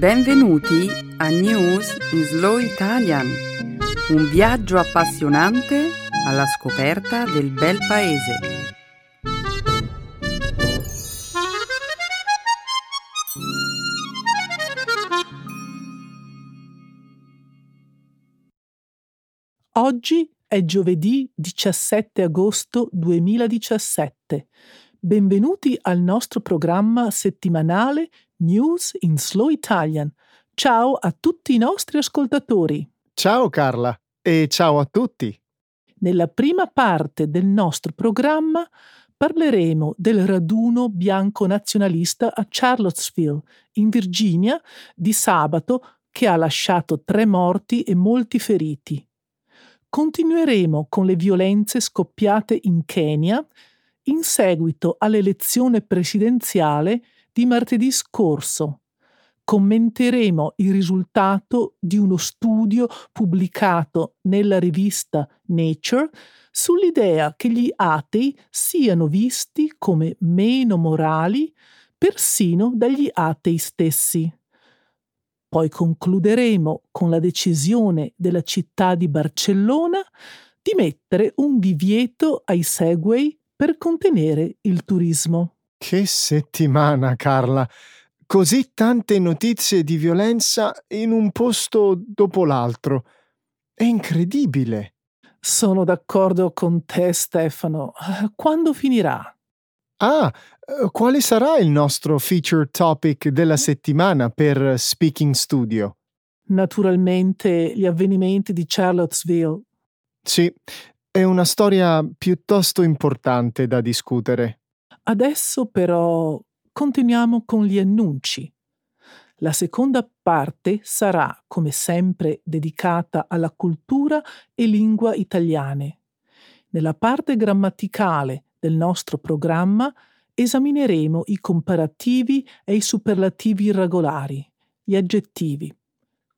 Benvenuti a News in Slow Italian, un viaggio appassionante alla scoperta del bel paese. Oggi è giovedì 17 agosto 2017. Benvenuti al nostro programma settimanale News in Slow Italian. Ciao a tutti i nostri ascoltatori. Ciao Carla e ciao a tutti. Nella prima parte del nostro programma parleremo del raduno bianco nazionalista a Charlottesville, in Virginia, di sabato che ha lasciato tre morti e molti feriti. Continueremo con le violenze scoppiate in Kenya in seguito all'elezione presidenziale di martedì scorso. Commenteremo il risultato di uno studio pubblicato nella rivista Nature sull'idea che gli atei siano visti come meno morali persino dagli atei stessi. Poi concluderemo con la decisione della città di Barcellona di mettere un divieto ai Segway per contenere il turismo. Che settimana, Carla! Così tante notizie di violenza in un posto dopo l'altro. È incredibile. Sono d'accordo con te, Stefano. Quando finirà? Ah, quale sarà il nostro feature topic della settimana per Speaking Studio? Naturalmente gli avvenimenti di Charlottesville. Sì, è una storia piuttosto importante da discutere. Adesso però continuiamo con gli annunci. La seconda parte sarà, come sempre, dedicata alla cultura e lingua italiane. Nella parte grammaticale del nostro programma esamineremo i comparativi e i superlativi irregolari, gli aggettivi.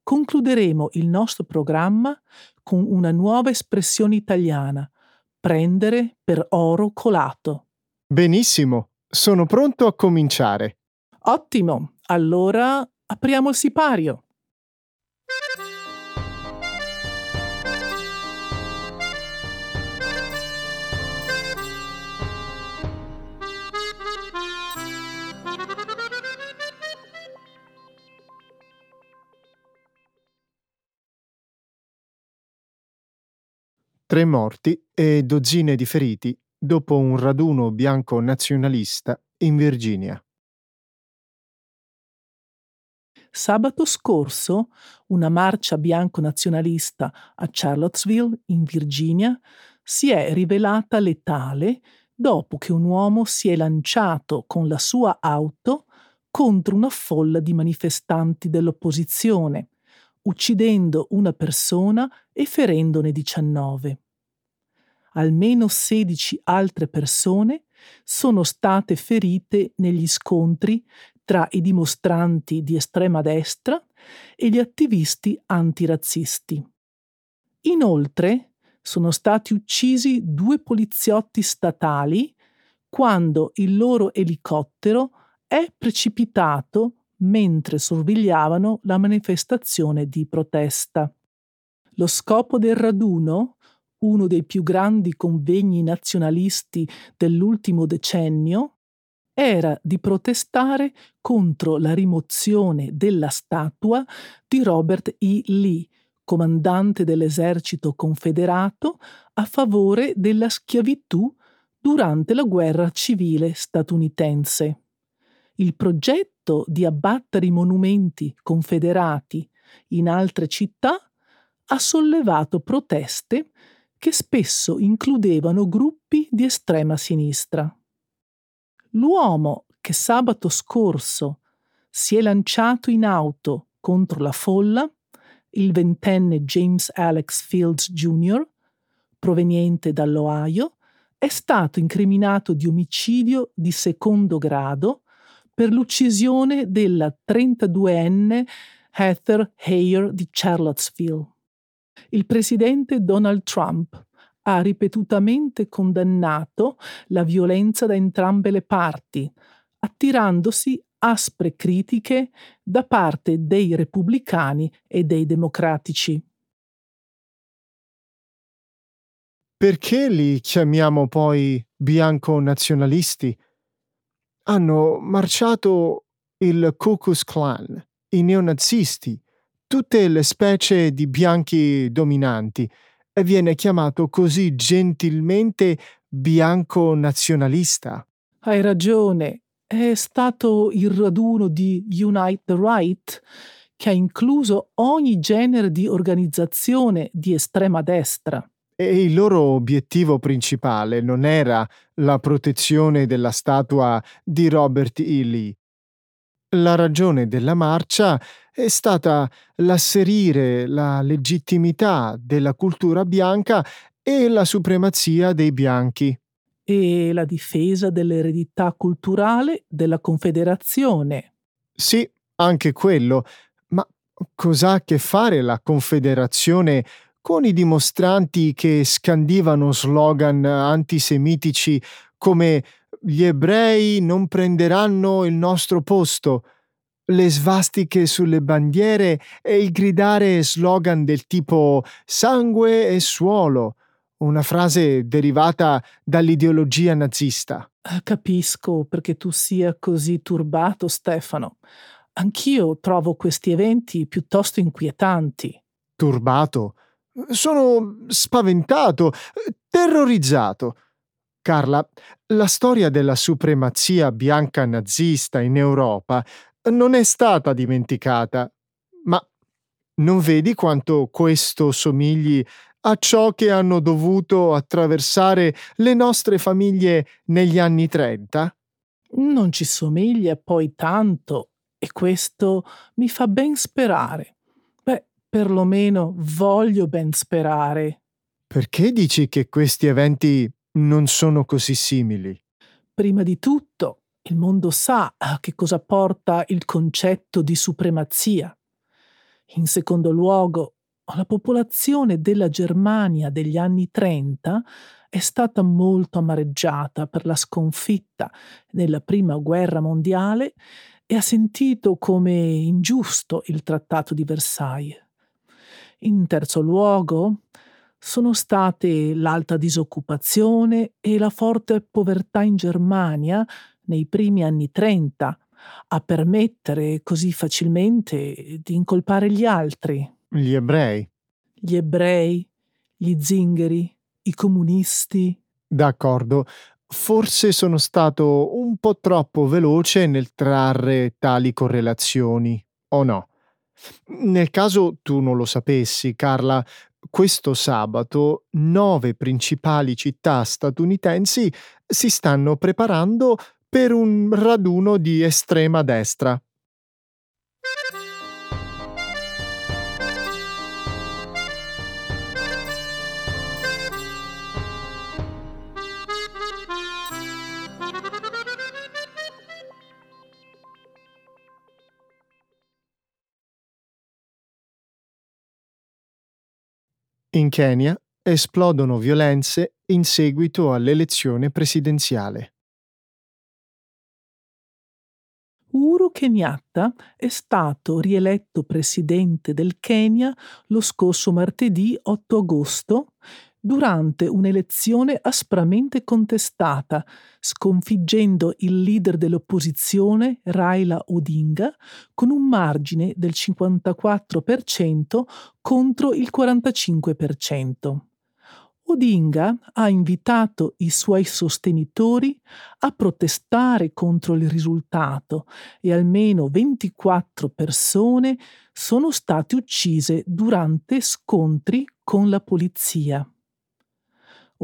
Concluderemo il nostro programma con una nuova espressione italiana, prendere per oro colato. Benissimo, sono pronto a cominciare. Ottimo, allora apriamo il sipario. Tre morti e dozzine di feriti dopo un raduno bianco nazionalista in Virginia. Sabato scorso una marcia bianco nazionalista a Charlottesville, in Virginia, si è rivelata letale dopo che un uomo si è lanciato con la sua auto contro una folla di manifestanti dell'opposizione, uccidendo una persona e ferendone 19 almeno 16 altre persone sono state ferite negli scontri tra i dimostranti di estrema destra e gli attivisti antirazzisti. Inoltre sono stati uccisi due poliziotti statali quando il loro elicottero è precipitato mentre sorvegliavano la manifestazione di protesta. Lo scopo del raduno uno dei più grandi convegni nazionalisti dell'ultimo decennio, era di protestare contro la rimozione della statua di Robert E. Lee, comandante dell'esercito confederato a favore della schiavitù durante la guerra civile statunitense. Il progetto di abbattere i monumenti confederati in altre città ha sollevato proteste che spesso includevano gruppi di estrema sinistra. L'uomo che sabato scorso si è lanciato in auto contro la folla, il ventenne James Alex Fields Jr., proveniente dall'Ohio, è stato incriminato di omicidio di secondo grado per l'uccisione della 32enne Heather Heyer di Charlottesville il presidente Donald Trump ha ripetutamente condannato la violenza da entrambe le parti, attirandosi aspre critiche da parte dei repubblicani e dei democratici. Perché li chiamiamo poi bianco-nazionalisti? Hanno marciato il Ku Klux Klan, i neonazisti, tutte le specie di bianchi dominanti e viene chiamato così gentilmente bianco nazionalista. Hai ragione, è stato il raduno di Unite the Right che ha incluso ogni genere di organizzazione di estrema destra. E il loro obiettivo principale non era la protezione della statua di Robert E. Lee. La ragione della marcia è stata l'asserire la legittimità della cultura bianca e la supremazia dei bianchi. E la difesa dell'eredità culturale della Confederazione. Sì, anche quello. Ma cos'ha a che fare la Confederazione con i dimostranti che scandivano slogan antisemitici come gli ebrei non prenderanno il nostro posto, le svastiche sulle bandiere e il gridare slogan del tipo sangue e suolo, una frase derivata dall'ideologia nazista. Ah, capisco perché tu sia così turbato, Stefano. Anch'io trovo questi eventi piuttosto inquietanti. Turbato? Sono spaventato, terrorizzato. Carla, la storia della supremazia bianca nazista in Europa non è stata dimenticata, ma non vedi quanto questo somigli a ciò che hanno dovuto attraversare le nostre famiglie negli anni Trenta? Non ci somiglia poi tanto e questo mi fa ben sperare. Perlomeno voglio ben sperare. Perché dici che questi eventi non sono così simili? Prima di tutto, il mondo sa a che cosa porta il concetto di supremazia. In secondo luogo, la popolazione della Germania degli anni 30 è stata molto amareggiata per la sconfitta nella prima guerra mondiale e ha sentito come ingiusto il trattato di Versailles. In terzo luogo, sono state l'alta disoccupazione e la forte povertà in Germania nei primi anni 30 a permettere così facilmente di incolpare gli altri. Gli ebrei. Gli ebrei, gli zingari, i comunisti. D'accordo. Forse sono stato un po' troppo veloce nel trarre tali correlazioni, o no? Nel caso tu non lo sapessi, Carla, questo sabato nove principali città statunitensi si stanno preparando per un raduno di estrema destra. In Kenya esplodono violenze in seguito all'elezione presidenziale. Uhuru Kenyatta è stato rieletto presidente del Kenya lo scorso martedì 8 agosto durante un'elezione aspramente contestata, sconfiggendo il leader dell'opposizione Raila Odinga con un margine del 54% contro il 45%. Odinga ha invitato i suoi sostenitori a protestare contro il risultato e almeno 24 persone sono state uccise durante scontri con la polizia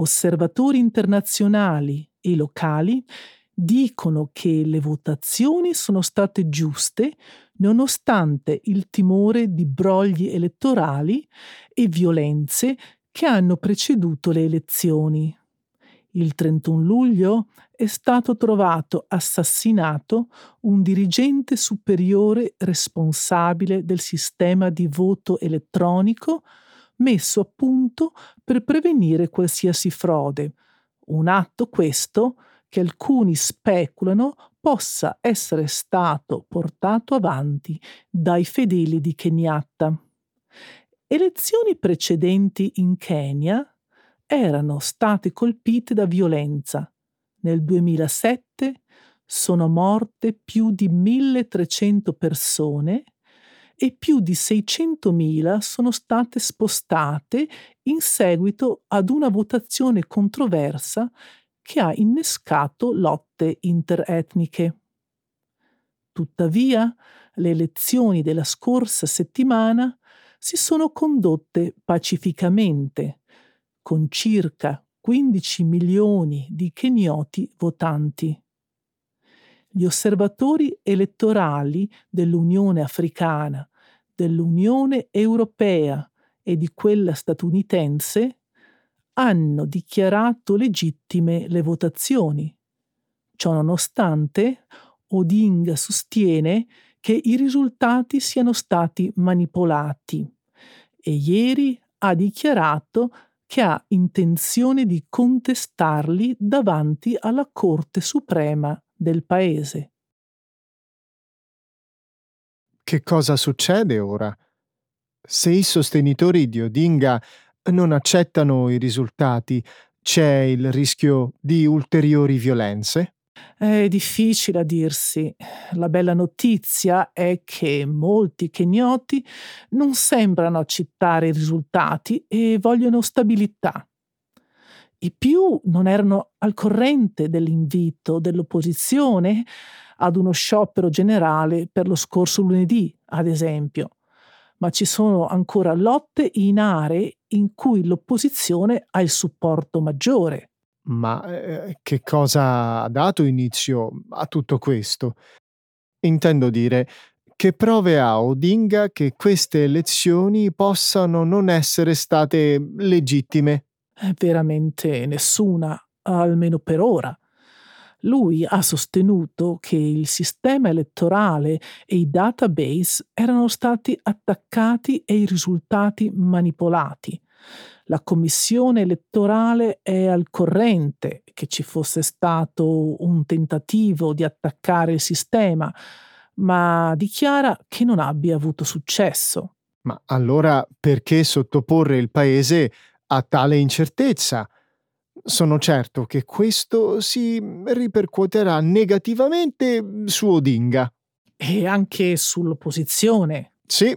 osservatori internazionali e locali dicono che le votazioni sono state giuste nonostante il timore di brogli elettorali e violenze che hanno preceduto le elezioni. Il 31 luglio è stato trovato assassinato un dirigente superiore responsabile del sistema di voto elettronico messo a punto per prevenire qualsiasi frode. Un atto questo che alcuni speculano possa essere stato portato avanti dai fedeli di Kenyatta. Elezioni precedenti in Kenya erano state colpite da violenza. Nel 2007 sono morte più di 1300 persone e più di 600.000 sono state spostate in seguito ad una votazione controversa che ha innescato lotte interetniche. Tuttavia, le elezioni della scorsa settimana si sono condotte pacificamente, con circa 15 milioni di kenioti votanti. Gli osservatori elettorali dell'Unione Africana, dell'Unione Europea e di quella statunitense hanno dichiarato legittime le votazioni. Ciononostante, Odinga sostiene che i risultati siano stati manipolati e ieri ha dichiarato che ha intenzione di contestarli davanti alla Corte Suprema del Paese. Che cosa succede ora? Se i sostenitori di Odinga non accettano i risultati, c'è il rischio di ulteriori violenze? È difficile a dirsi. La bella notizia è che molti kenyoti non sembrano accettare i risultati e vogliono stabilità. I più non erano al corrente dell'invito dell'opposizione ad uno sciopero generale per lo scorso lunedì, ad esempio ma ci sono ancora lotte in aree in cui l'opposizione ha il supporto maggiore. Ma eh, che cosa ha dato inizio a tutto questo? Intendo dire, che prove ha Odinga che queste elezioni possano non essere state legittime? Veramente nessuna, almeno per ora. Lui ha sostenuto che il sistema elettorale e i database erano stati attaccati e i risultati manipolati. La commissione elettorale è al corrente che ci fosse stato un tentativo di attaccare il sistema, ma dichiara che non abbia avuto successo. Ma allora perché sottoporre il paese a tale incertezza? Sono certo che questo si ripercuoterà negativamente su Odinga. E anche sull'opposizione. Sì.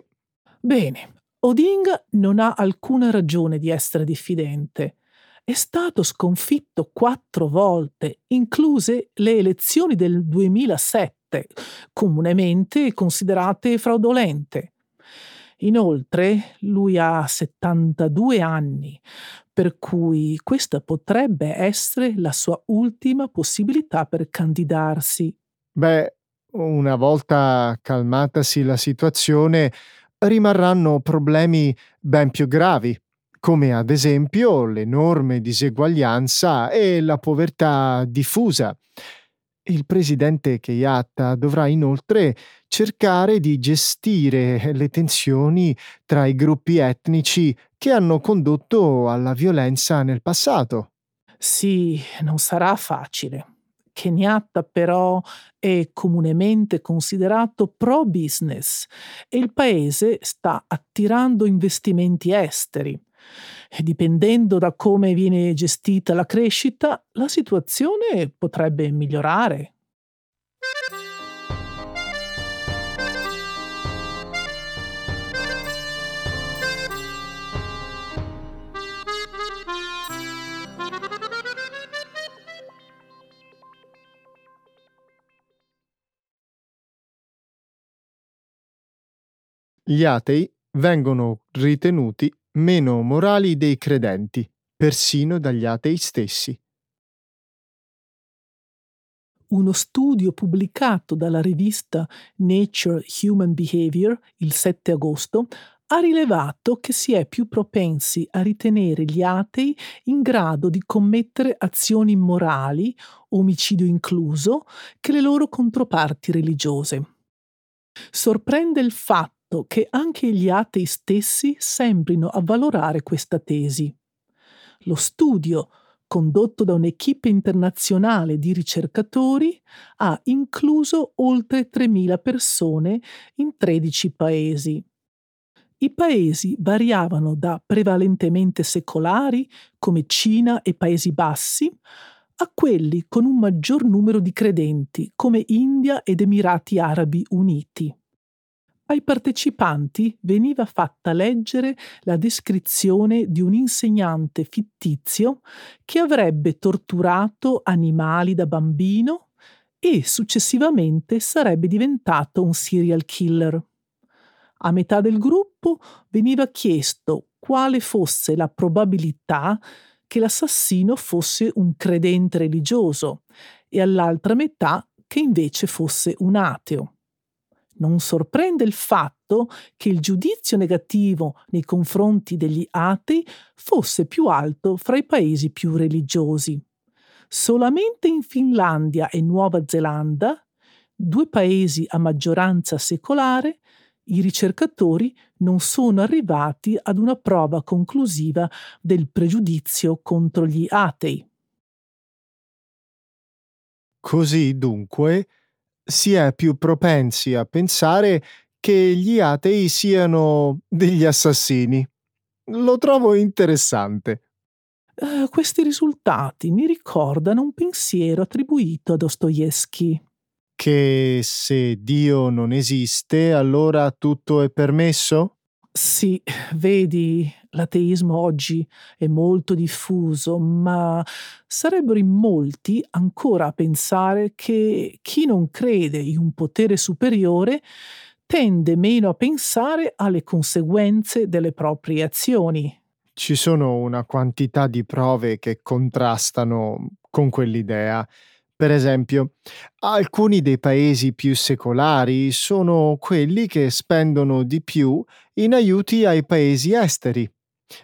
Bene, Odinga non ha alcuna ragione di essere diffidente. È stato sconfitto quattro volte, incluse le elezioni del 2007, comunemente considerate fraudolente. Inoltre, lui ha 72 anni, per cui questa potrebbe essere la sua ultima possibilità per candidarsi. Beh, una volta calmatasi la situazione, rimarranno problemi ben più gravi, come ad esempio l'enorme diseguaglianza e la povertà diffusa. Il presidente Kenyatta dovrà inoltre cercare di gestire le tensioni tra i gruppi etnici che hanno condotto alla violenza nel passato. Sì, non sarà facile. Kenyatta però è comunemente considerato pro business e il paese sta attirando investimenti esteri. Dipendendo da come viene gestita la crescita, la situazione potrebbe migliorare. Gli atei vengono ritenuti meno morali dei credenti, persino dagli atei stessi. Uno studio pubblicato dalla rivista Nature Human Behavior il 7 agosto ha rilevato che si è più propensi a ritenere gli atei in grado di commettere azioni immorali, omicidio incluso, che le loro controparti religiose. Sorprende il fatto fatto che anche gli atei stessi sembrino avvalorare questa tesi. Lo studio, condotto da un'equipe internazionale di ricercatori, ha incluso oltre 3.000 persone in 13 paesi. I paesi variavano da prevalentemente secolari, come Cina e Paesi Bassi, a quelli con un maggior numero di credenti, come India ed Emirati Arabi Uniti. Ai partecipanti veniva fatta leggere la descrizione di un insegnante fittizio che avrebbe torturato animali da bambino e successivamente sarebbe diventato un serial killer. A metà del gruppo veniva chiesto quale fosse la probabilità che l'assassino fosse un credente religioso e all'altra metà che invece fosse un ateo. Non sorprende il fatto che il giudizio negativo nei confronti degli atei fosse più alto fra i paesi più religiosi. Solamente in Finlandia e Nuova Zelanda, due paesi a maggioranza secolare, i ricercatori non sono arrivati ad una prova conclusiva del pregiudizio contro gli atei. Così dunque si è più propensi a pensare che gli atei siano degli assassini. Lo trovo interessante. Uh, questi risultati mi ricordano un pensiero attribuito a Dostoevsky. Che se Dio non esiste, allora tutto è permesso? Sì, vedi, l'ateismo oggi è molto diffuso, ma sarebbero in molti ancora a pensare che chi non crede in un potere superiore tende meno a pensare alle conseguenze delle proprie azioni. Ci sono una quantità di prove che contrastano con quell'idea. Per esempio, alcuni dei paesi più secolari sono quelli che spendono di più in aiuti ai paesi esteri.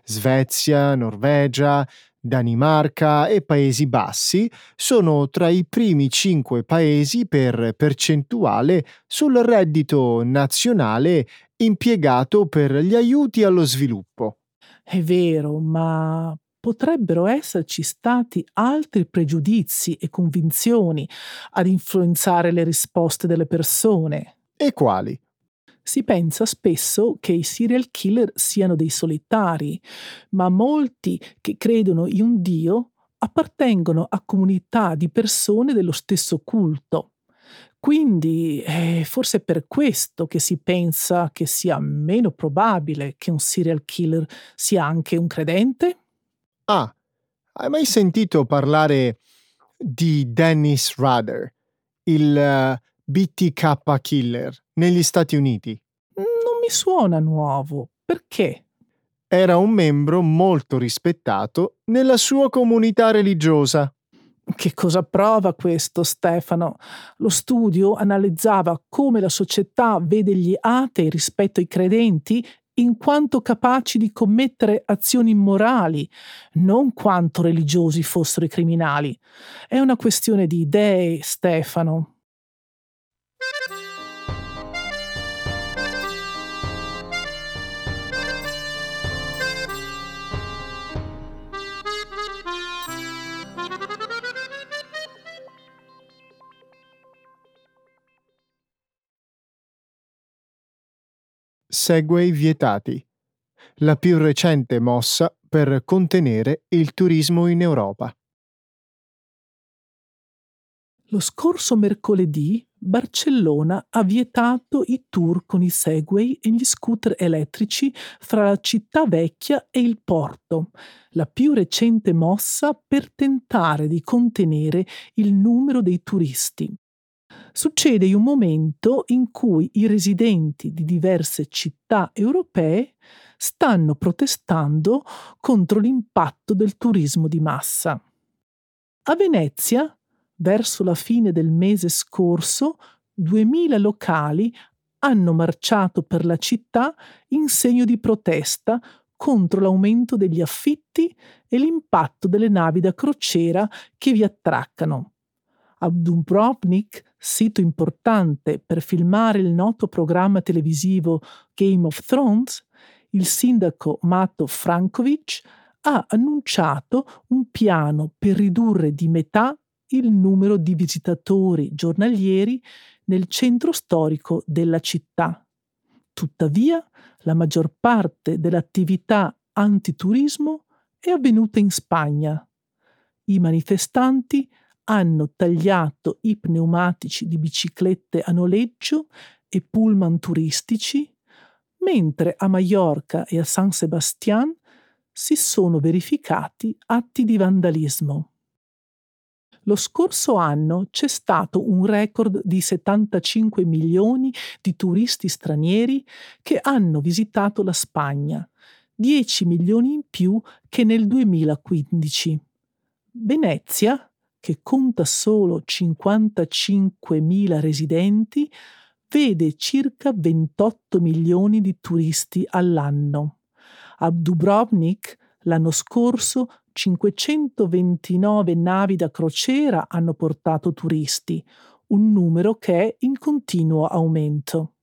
Svezia, Norvegia, Danimarca e Paesi Bassi sono tra i primi cinque paesi per percentuale sul reddito nazionale impiegato per gli aiuti allo sviluppo. È vero, ma potrebbero esserci stati altri pregiudizi e convinzioni ad influenzare le risposte delle persone. E quali? Si pensa spesso che i serial killer siano dei solitari, ma molti che credono in un Dio appartengono a comunità di persone dello stesso culto. Quindi eh, forse è per questo che si pensa che sia meno probabile che un serial killer sia anche un credente? Ah, hai mai sentito parlare di Dennis Rader, il uh, BTK killer negli Stati Uniti? Non mi suona nuovo. Perché? Era un membro molto rispettato nella sua comunità religiosa. Che cosa prova questo, Stefano? Lo studio analizzava come la società vede gli atei rispetto ai credenti in quanto capaci di commettere azioni immorali, non quanto religiosi fossero i criminali. È una questione di idee, Stefano. Segway vietati. La più recente mossa per contenere il turismo in Europa. Lo scorso mercoledì Barcellona ha vietato i tour con i Segway e gli scooter elettrici fra la città vecchia e il porto, la più recente mossa per tentare di contenere il numero dei turisti succede in un momento in cui i residenti di diverse città europee stanno protestando contro l'impatto del turismo di massa. A Venezia, verso la fine del mese scorso, 2000 locali hanno marciato per la città in segno di protesta contro l'aumento degli affitti e l'impatto delle navi da crociera che vi attraccano. A Dubrovnik sito importante per filmare il noto programma televisivo Game of Thrones, il sindaco Mato Frankovic ha annunciato un piano per ridurre di metà il numero di visitatori giornalieri nel centro storico della città. Tuttavia, la maggior parte dell'attività antiturismo è avvenuta in Spagna. I manifestanti hanno tagliato i pneumatici di biciclette a noleggio e pullman turistici, mentre a Maiorca e a San Sebastian si sono verificati atti di vandalismo. Lo scorso anno c'è stato un record di 75 milioni di turisti stranieri che hanno visitato la Spagna, 10 milioni in più che nel 2015. Venezia, che conta solo 55.000 residenti, vede circa 28 milioni di turisti all'anno. A Dubrovnik l'anno scorso 529 navi da crociera hanno portato turisti, un numero che è in continuo aumento.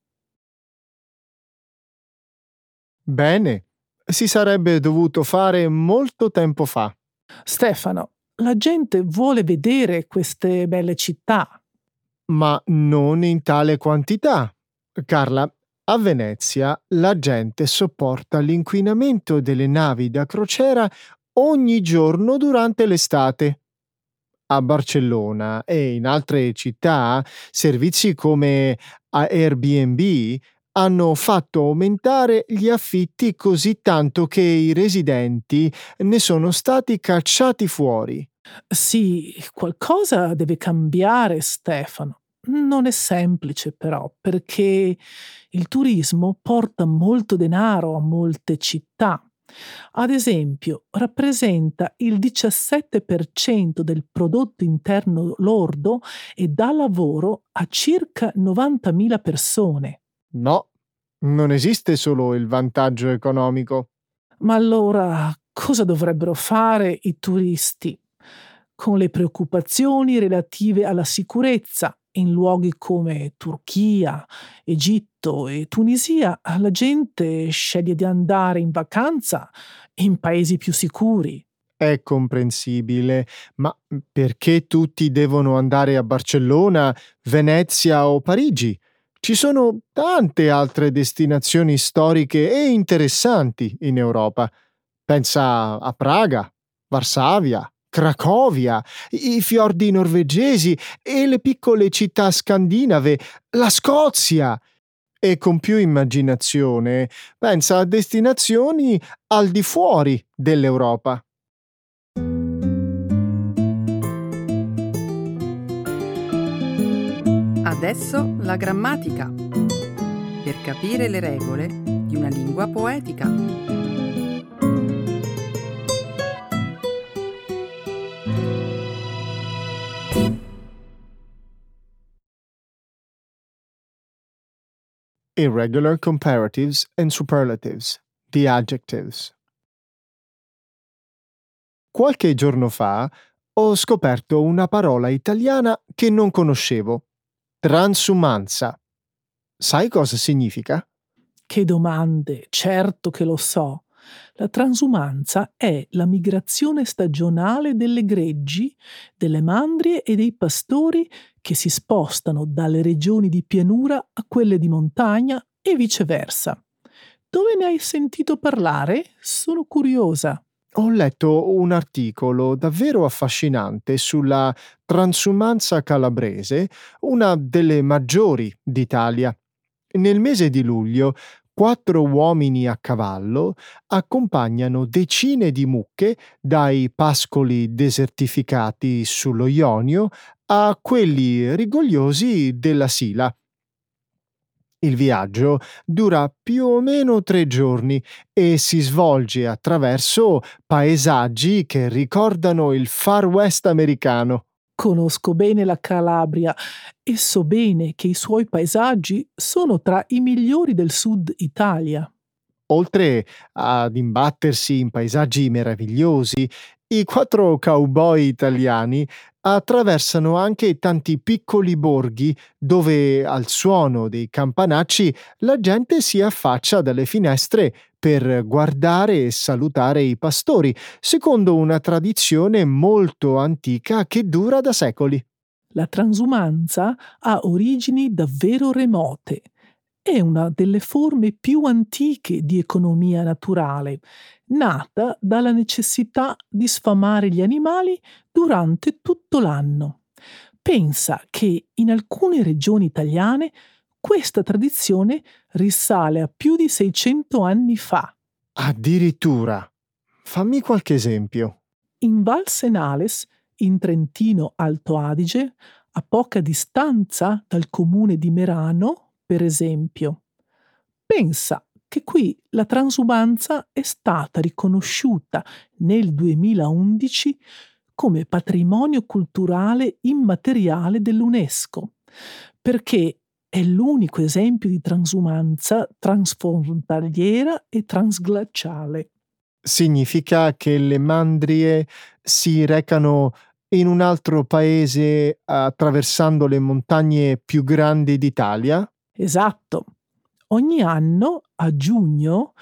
Bene, si sarebbe dovuto fare molto tempo fa. Stefano, la gente vuole vedere queste belle città. Ma non in tale quantità. Carla, a Venezia la gente sopporta l'inquinamento delle navi da crociera ogni giorno durante l'estate. A Barcellona e in altre città servizi come Airbnb hanno fatto aumentare gli affitti così tanto che i residenti ne sono stati cacciati fuori. Sì, qualcosa deve cambiare, Stefano. Non è semplice però, perché il turismo porta molto denaro a molte città ad esempio, rappresenta il 17% del prodotto interno lordo e dà lavoro a circa 90.000 persone. No, non esiste solo il vantaggio economico. Ma allora cosa dovrebbero fare i turisti? Con le preoccupazioni relative alla sicurezza in luoghi come Turchia, Egitto e Tunisia, la gente sceglie di andare in vacanza in paesi più sicuri. È comprensibile, ma perché tutti devono andare a Barcellona, Venezia o Parigi? Ci sono tante altre destinazioni storiche e interessanti in Europa. Pensa a Praga, Varsavia, Cracovia, i fiordi norvegesi e le piccole città scandinave, la Scozia. E con più immaginazione pensa a destinazioni al di fuori dell'Europa. Adesso la grammatica. Per capire le regole di una lingua poetica. irregular comparatives and superlatives, the adjectives. Qualche giorno fa ho scoperto una parola italiana che non conoscevo. Transumanza. Sai cosa significa? Che domande, certo che lo so. La transumanza è la migrazione stagionale delle greggi, delle mandrie e dei pastori che si spostano dalle regioni di pianura a quelle di montagna e viceversa. Dove ne hai sentito parlare? Sono curiosa. Ho letto un articolo davvero affascinante sulla transumanza calabrese, una delle maggiori d'Italia. Nel mese di luglio quattro uomini a cavallo accompagnano decine di mucche dai pascoli desertificati sullo Ionio a quelli rigogliosi della Sila. Il viaggio dura più o meno tre giorni e si svolge attraverso paesaggi che ricordano il Far West americano. Conosco bene la Calabria e so bene che i suoi paesaggi sono tra i migliori del sud Italia. Oltre ad imbattersi in paesaggi meravigliosi, i quattro cowboy italiani attraversano anche tanti piccoli borghi dove al suono dei campanacci la gente si affaccia dalle finestre per guardare e salutare i pastori, secondo una tradizione molto antica che dura da secoli. La transumanza ha origini davvero remote. È una delle forme più antiche di economia naturale, nata dalla necessità di sfamare gli animali durante tutto l'anno. Pensa che in alcune regioni italiane questa tradizione risale a più di 600 anni fa. Addirittura. Fammi qualche esempio. In Val Senales, in Trentino Alto Adige, a poca distanza dal comune di Merano, per esempio. Pensa che qui la transumanza è stata riconosciuta nel 2011 come patrimonio culturale immateriale dell'UNESCO, perché è l'unico esempio di transumanza transfrontaliera e transglaciale. Significa che le mandrie si recano in un altro paese attraversando le montagne più grandi d'Italia? Esatto. Ogni anno, a giugno,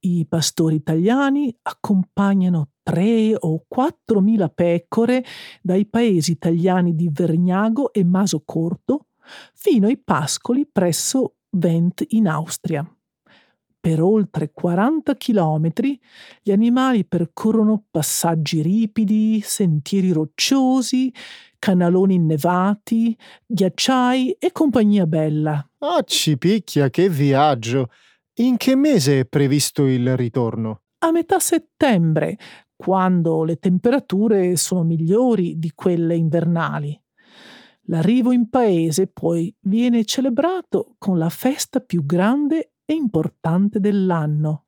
i pastori italiani accompagnano tre o quattro mila pecore dai paesi italiani di Vergnago e Maso Corto fino ai pascoli presso Vent in Austria. Per oltre 40 chilometri gli animali percorrono passaggi ripidi, sentieri rocciosi, canaloni innevati, ghiacciai e compagnia bella. Ah, ci picchia, che viaggio! In che mese è previsto il ritorno? A metà settembre, quando le temperature sono migliori di quelle invernali. L'arrivo in paese poi viene celebrato con la festa più grande importante dell'anno.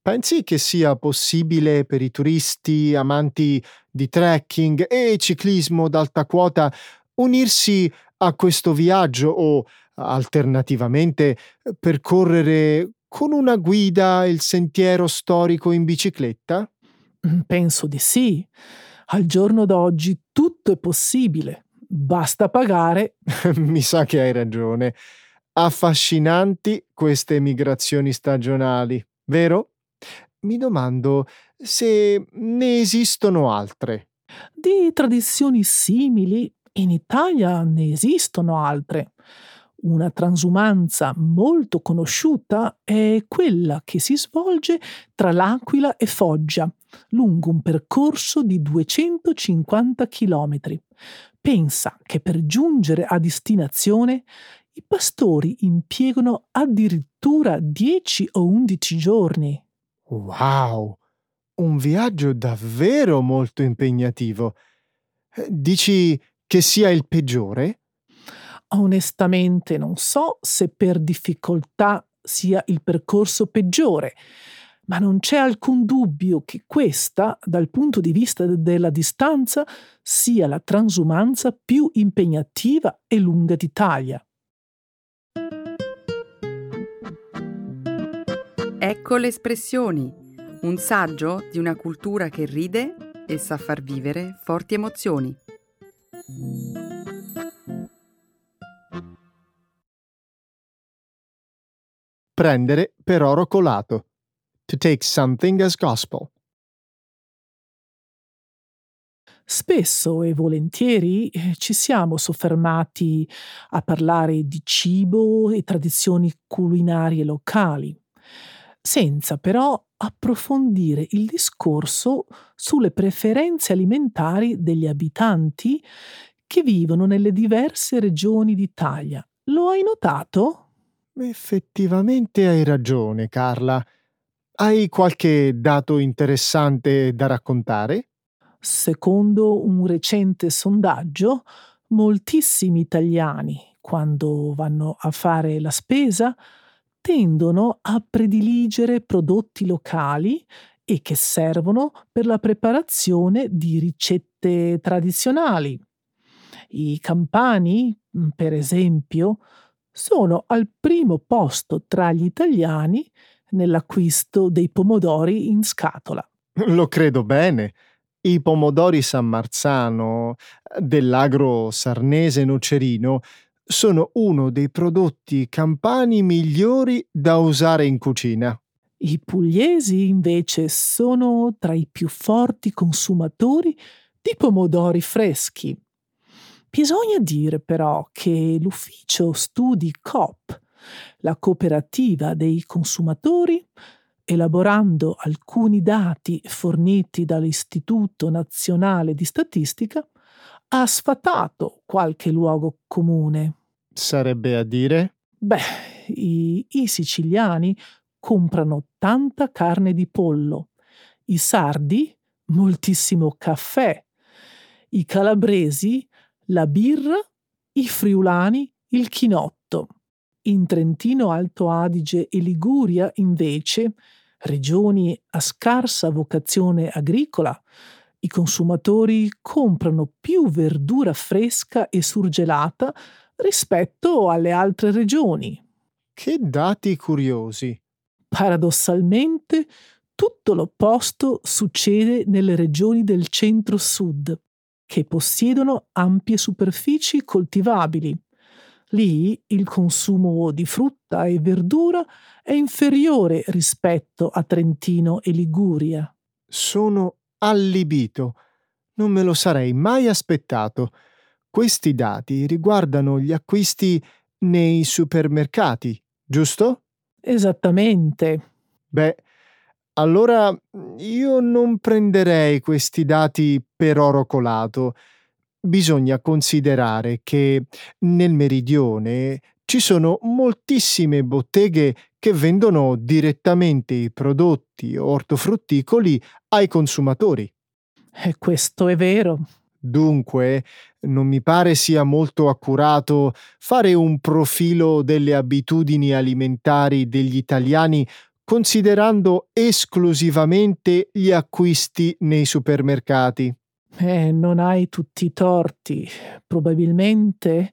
Pensi che sia possibile per i turisti amanti di trekking e ciclismo d'alta quota unirsi a questo viaggio o alternativamente percorrere con una guida il sentiero storico in bicicletta? Penso di sì. Al giorno d'oggi tutto è possibile basta pagare. Mi sa che hai ragione. Affascinanti queste migrazioni stagionali, vero? Mi domando se ne esistono altre. Di tradizioni simili in Italia ne esistono altre. Una transumanza molto conosciuta è quella che si svolge tra L'Aquila e Foggia, lungo un percorso di 250 chilometri. Pensa che per giungere a destinazione i pastori impiegano addirittura 10 o 11 giorni. Wow! Un viaggio davvero molto impegnativo. Eh, dici che sia il peggiore? Onestamente non so se per difficoltà sia il percorso peggiore, ma non c'è alcun dubbio che questa, dal punto di vista della distanza, sia la transumanza più impegnativa e lunga d'Italia. Ecco le espressioni, un saggio di una cultura che ride e sa far vivere forti emozioni. Prendere per oro colato to take something as gospel. Spesso e volentieri eh, ci siamo soffermati a parlare di cibo e tradizioni culinarie locali, senza però approfondire il discorso sulle preferenze alimentari degli abitanti che vivono nelle diverse regioni d'Italia. Lo hai notato? Effettivamente hai ragione, Carla. Hai qualche dato interessante da raccontare? Secondo un recente sondaggio, moltissimi italiani, quando vanno a fare la spesa, tendono a prediligere prodotti locali e che servono per la preparazione di ricette tradizionali. I campani, per esempio, sono al primo posto tra gli italiani nell'acquisto dei pomodori in scatola. Lo credo bene. I pomodori San Marzano dell'agro sarnese Nocerino sono uno dei prodotti campani migliori da usare in cucina. I pugliesi invece sono tra i più forti consumatori di pomodori freschi. Bisogna dire però che l'ufficio studi COP, la cooperativa dei consumatori, elaborando alcuni dati forniti dall'Istituto Nazionale di Statistica, ha sfatato qualche luogo comune. Sarebbe a dire? Beh, i, i siciliani comprano tanta carne di pollo, i sardi moltissimo caffè, i calabresi la birra, i friulani il chinotto. In Trentino Alto Adige e Liguria, invece, regioni a scarsa vocazione agricola, i consumatori comprano più verdura fresca e surgelata rispetto alle altre regioni. Che dati curiosi. Paradossalmente, tutto l'opposto succede nelle regioni del centro-sud, che possiedono ampie superfici coltivabili. Lì il consumo di frutta e verdura è inferiore rispetto a Trentino e Liguria. Sono allibito. Non me lo sarei mai aspettato. Questi dati riguardano gli acquisti nei supermercati, giusto? Esattamente. Beh, allora io non prenderei questi dati per oro colato. Bisogna considerare che nel meridione ci sono moltissime botteghe che vendono direttamente i prodotti ortofrutticoli ai consumatori. E questo è vero. Dunque, non mi pare sia molto accurato fare un profilo delle abitudini alimentari degli italiani considerando esclusivamente gli acquisti nei supermercati. Eh, non hai tutti i torti. Probabilmente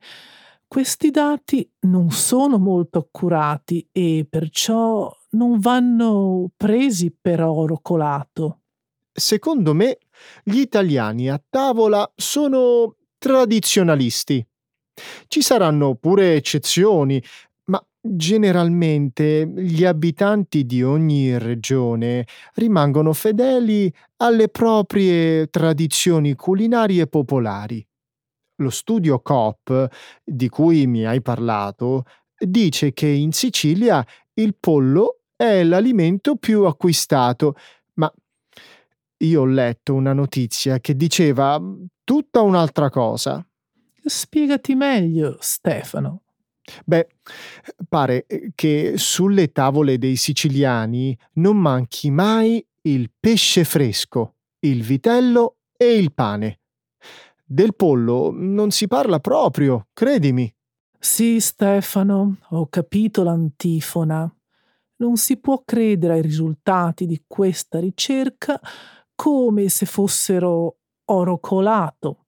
questi dati non sono molto accurati e perciò non vanno presi per oro colato. Secondo me, gli italiani a tavola sono tradizionalisti. Ci saranno pure eccezioni, ma generalmente gli abitanti di ogni regione rimangono fedeli alle proprie tradizioni culinarie popolari. Lo studio COP, di cui mi hai parlato, dice che in Sicilia il pollo è l'alimento più acquistato, io ho letto una notizia che diceva tutta un'altra cosa. Spiegati meglio, Stefano. Beh, pare che sulle tavole dei siciliani non manchi mai il pesce fresco, il vitello e il pane. Del pollo non si parla proprio, credimi. Sì, Stefano, ho capito l'antifona. Non si può credere ai risultati di questa ricerca come se fossero oro colato.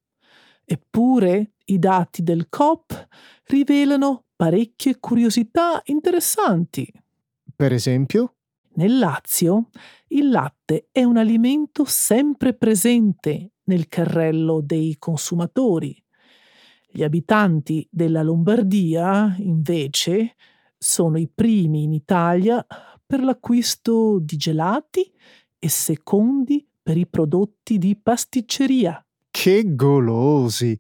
Eppure i dati del COP rivelano parecchie curiosità interessanti. Per esempio? Nel Lazio il latte è un alimento sempre presente nel carrello dei consumatori. Gli abitanti della Lombardia, invece, sono i primi in Italia per l'acquisto di gelati e secondi per i prodotti di pasticceria. Che golosi!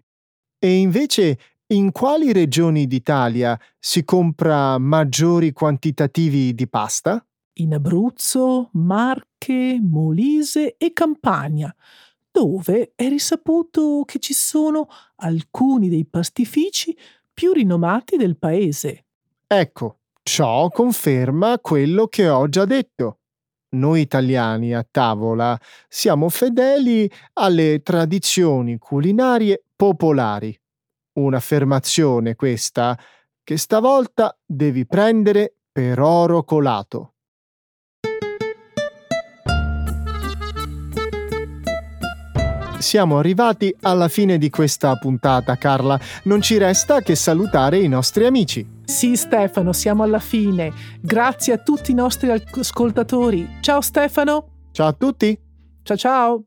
E invece in quali regioni d'Italia si compra maggiori quantitativi di pasta? In Abruzzo, Marche, Molise e Campania, dove è risaputo che ci sono alcuni dei pastifici più rinomati del paese. Ecco, ciò conferma quello che ho già detto noi italiani a tavola siamo fedeli alle tradizioni culinarie popolari. Un'affermazione questa che stavolta devi prendere per oro colato. Siamo arrivati alla fine di questa puntata, Carla. Non ci resta che salutare i nostri amici. Sì, Stefano, siamo alla fine. Grazie a tutti i nostri ascoltatori. Ciao Stefano. Ciao a tutti. Ciao ciao.